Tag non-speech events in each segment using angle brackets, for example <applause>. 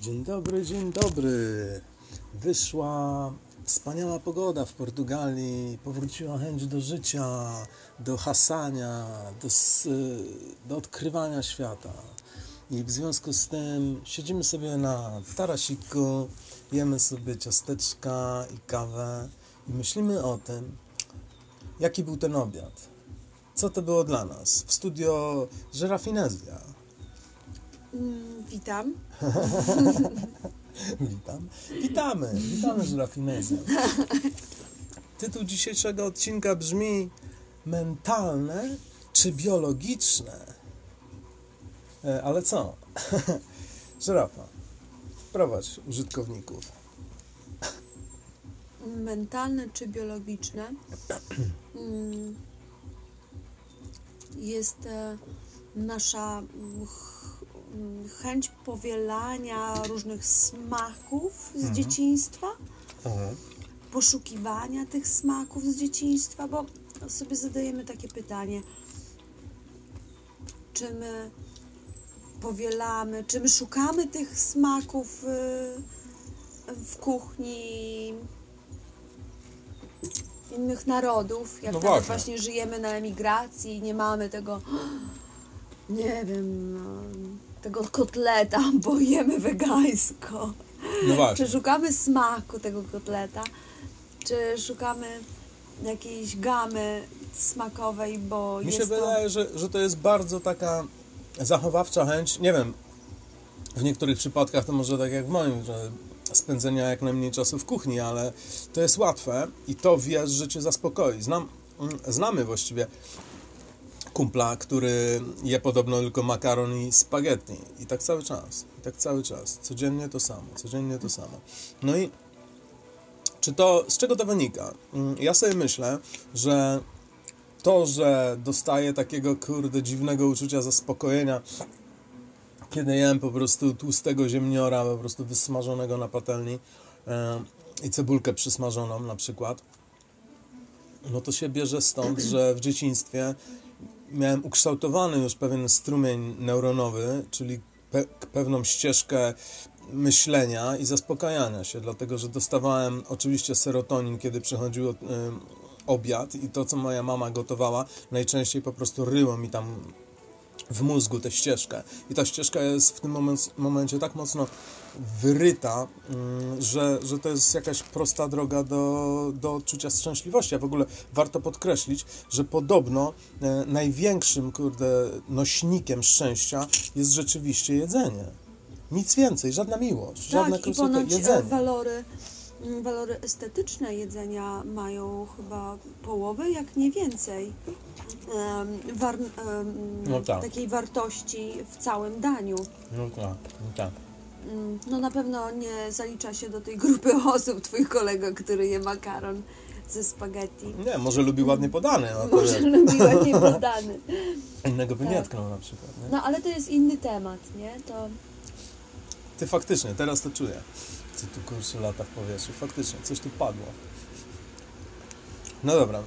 Dzień dobry, dzień dobry. Wyszła wspaniała pogoda w Portugalii, powróciła chęć do życia, do hasania, do, do odkrywania świata. I w związku z tym siedzimy sobie na tarasiku, jemy sobie ciasteczka i kawę i myślimy o tym, jaki był ten obiad. Co to było dla nas? W studio Żerafinezja. Mm, Witam. <laughs> Witam. Witamy, witamy Żerafinezja. Tytuł dzisiejszego odcinka brzmi Mentalne czy biologiczne? E, ale co? <laughs> Żerafa, prowadź użytkowników. Mentalne czy biologiczne? Mm, Jest e, nasza mm, chęć powielania różnych smaków z dzieciństwa, poszukiwania tych smaków z dzieciństwa, bo sobie zadajemy takie pytanie, czy my powielamy, czy my szukamy tych smaków y, w kuchni innych narodów, jak No właśnie. właśnie żyjemy na emigracji i nie mamy tego, <gasps> nie wiem, no, tego kotleta, bo jemy wegańsko. No właśnie. Czy szukamy smaku tego kotleta, czy szukamy jakiejś gamy smakowej, bo Mi się to... wydaje, że, że to jest bardzo taka zachowawcza chęć, nie wiem, w niektórych przypadkach to może tak jak w moim, że spędzenia jak najmniej czasu w kuchni, ale to jest łatwe i to wiesz, że cię zaspokoi. Znam, mm, znamy właściwie kumpla, który je podobno tylko makaron i spaghetti i tak cały czas, i tak cały czas, codziennie to samo, codziennie to samo. No i czy to, z czego to wynika? Mm, Ja sobie myślę, że to, że dostaję takiego kurde dziwnego uczucia zaspokojenia, kiedy jem po prostu tłustego ziemniora, po prostu wysmażonego na patelni e, i cebulkę przysmażoną na przykład, no to się bierze stąd, że w dzieciństwie miałem ukształtowany już pewien strumień neuronowy, czyli pe pewną ścieżkę myślenia i zaspokajania się, dlatego że dostawałem oczywiście serotonin, kiedy przychodził obiad i to, co moja mama gotowała, najczęściej po prostu ryło mi tam w mózgu tę ścieżkę. I ta ścieżka jest w tym moment, momencie tak mocno wyryta, mm, że, że to jest jakaś prosta droga do, do odczucia szczęśliwości. A w ogóle warto podkreślić, że podobno e, największym, kurde, nośnikiem szczęścia jest rzeczywiście jedzenie. Nic więcej, żadna miłość, żadna Tak, i krucyfy, ponoć e, jedzenie. walory, walory estetyczne jedzenia mają chyba połowę, jak nie więcej. war, No tak. Takiej wartości w całym daniu. No tak, no tak. Mm, No na pewno nie zalicza się do tej grupy <laughs> osób twój kolega, który je makaron ze spaghetti. Nie, może lubi ładnie podany, no Może lubi ładnie <laughs> podany. innego by nie Tak. tknął na przykład. Nie? No ale to jest inny temat, nie? To Ty faktycznie, teraz to czuję. Co tu kurczę lata w powietrzu. Faktycznie, coś tu padło. No dobra,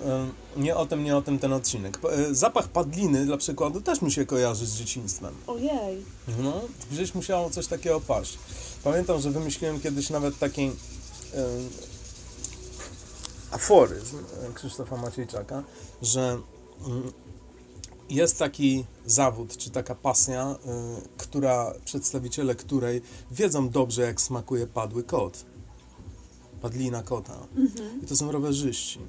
nie o tym, nie o tym ten odcinek. E, Zapach padliny dla przykładu też mi się kojarzy z dzieciństwem. ojej. No, gdzieś musiało coś takiego paść. Pamiętam, że wymyśliłem kiedyś nawet taki em, aforyzm e, Krzysztofa Maciejczaka, że mm, jest taki zawód, czy taka pasja, y, która, przedstawiciele której wiedzą dobrze, jak smakuje padły kot. Padlina kota. I to są rowerzyści.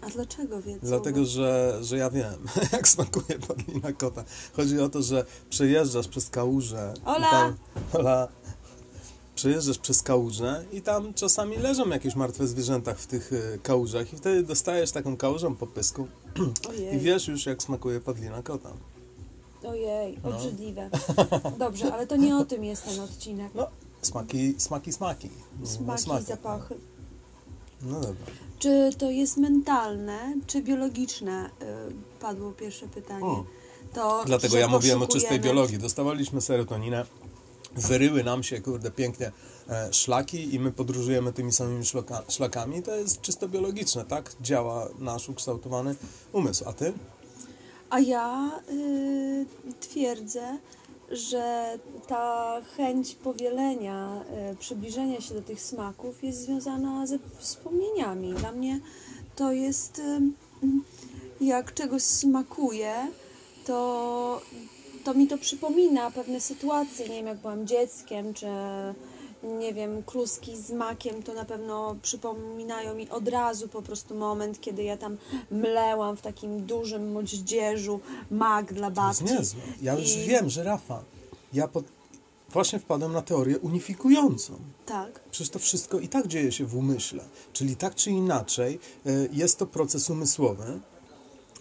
A dlaczego wiedzą? Dlatego, że, że ja wiem, <laughs> jak smakuje padlina kota. Chodzi o to, że przejeżdżasz przez kałużę. i Ola! Tam, Ola! Przejeżdżasz przez kałużę i tam czasami leżą jakieś martwe zwierzęta w tych y, kałużach i wtedy dostajesz taką kałużą po pysku <clears throat> i Ojej. wiesz już, jak smakuje padlina kota. Ojej, No. obrzydliwe. <laughs> Dobrze, ale to nie o tym jest ten odcinek. No, smaki, smaki, smaki. No, Smaki, smaki. zapachy. No dobra. Czy to jest mentalne, czy biologiczne? Y, Padło pierwsze pytanie. O. To, Dlatego ja mówiłem o czystej biologii. Dostawaliśmy serotoninę, wyryły nam się, kurde, pięknie e, szlaki i my podróżujemy tymi samymi szlakami. To jest czysto biologiczne, tak? Działa nasz ukształtowany umysł. A ty? A ja y, twierdzę, że ta chęć powielenia, e, przybliżenia się do tych smaków jest związana ze wspomnieniami. Dla mnie to jest, em, jak czegoś smakuje, to, to mi to przypomina pewne sytuacje. Nie wiem, jak byłam dzieckiem, czy nie wiem, kluski z makiem, to na pewno przypominają mi od razu po prostu moment, kiedy ja tam mlełam w takim dużym moździerzu mak dla To jest babci. niezłe. Ja już I- wiem, że Rafa, ja pod... właśnie wpadłem na teorię unifikującą. Tak. Przecież to wszystko i tak dzieje się w umyśle. Czyli tak czy inaczej y, jest to proces umysłowy.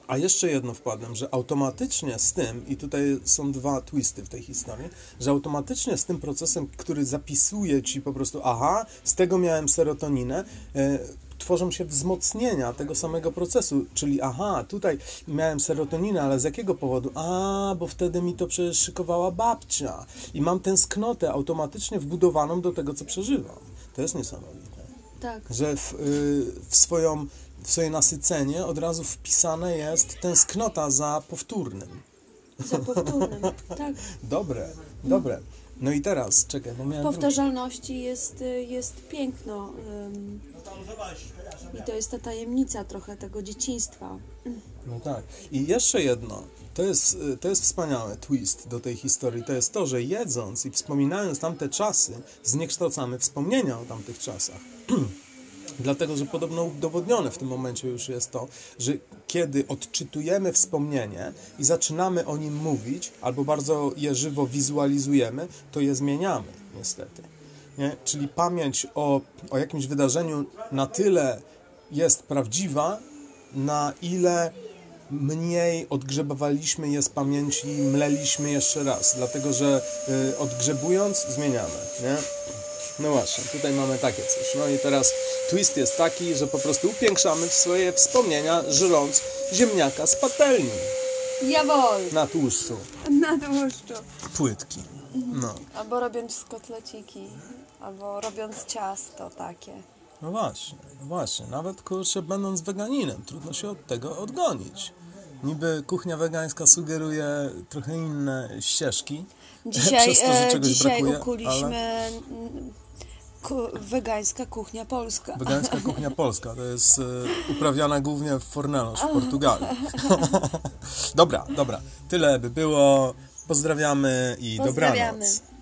A jeszcze jedno wpadłem, że automatycznie z tym, i tutaj są dwa twisty w tej historii, że automatycznie z tym procesem, który zapisuje ci po prostu, aha, z tego miałem serotoninę, y, tworzą się wzmocnienia tego samego procesu, czyli aha, tutaj miałem serotoninę, ale z jakiego powodu? A, bo wtedy mi to przecież szykowała babcia i mam tęsknotę automatycznie wbudowaną do tego, co przeżywam. To jest niesamowite, Tak. że w, y, w, swoją, w swoje nasycenie od razu wpisane jest tęsknota za powtórnym. Za powtórnym. <laughs> Tak. Dobre, dobre. No i teraz, czekaj, bo W miałem... drugi. powtarzalności jest, y, jest piękno. ym, I to jest ta tajemnica trochę tego dzieciństwa. No tak. I jeszcze jedno. To jest, y, to jest wspaniały twist do tej historii. To jest to, że jedząc i wspominając tamte czasy, zniekształcamy wspomnienia o tamtych czasach. <clears throat> Dlatego, że podobno udowodnione w tym momencie już jest to, że kiedy odczytujemy wspomnienie i zaczynamy o nim mówić, albo bardzo je żywo wizualizujemy, to je zmieniamy, niestety. Nie? Czyli pamięć o, o jakimś wydarzeniu na tyle jest prawdziwa, na ile mniej odgrzebowaliśmy je z pamięci, mleliśmy jeszcze raz, dlatego że y, odgrzebując zmieniamy, nie? No właśnie, tutaj mamy takie coś. No i teraz twist jest taki, że po prostu upiększamy swoje wspomnienia, żrąc ziemniaka z patelni Jawol! na tłuszczu, Na tłuszczu. płytki. No, Albo robiąc kotleciki, albo robiąc ciasto takie. no właśnie, no właśnie. Nawet kurczę, będąc weganinem, trudno się od tego odgonić. Niby kuchnia wegańska sugeruje trochę inne ścieżki. <laughs> Dzisiaj, to, e, dzisiaj brakuje, ukuliśmy mm, ku, wegańska kuchnia polska. Wegańska <laughs> kuchnia polska to jest e, uprawiana głównie w Fornelos w Portugalii. <laughs> dobra, dobra. Tyle by było. Pozdrawiamy i Pozdrawiamy. dobranoc.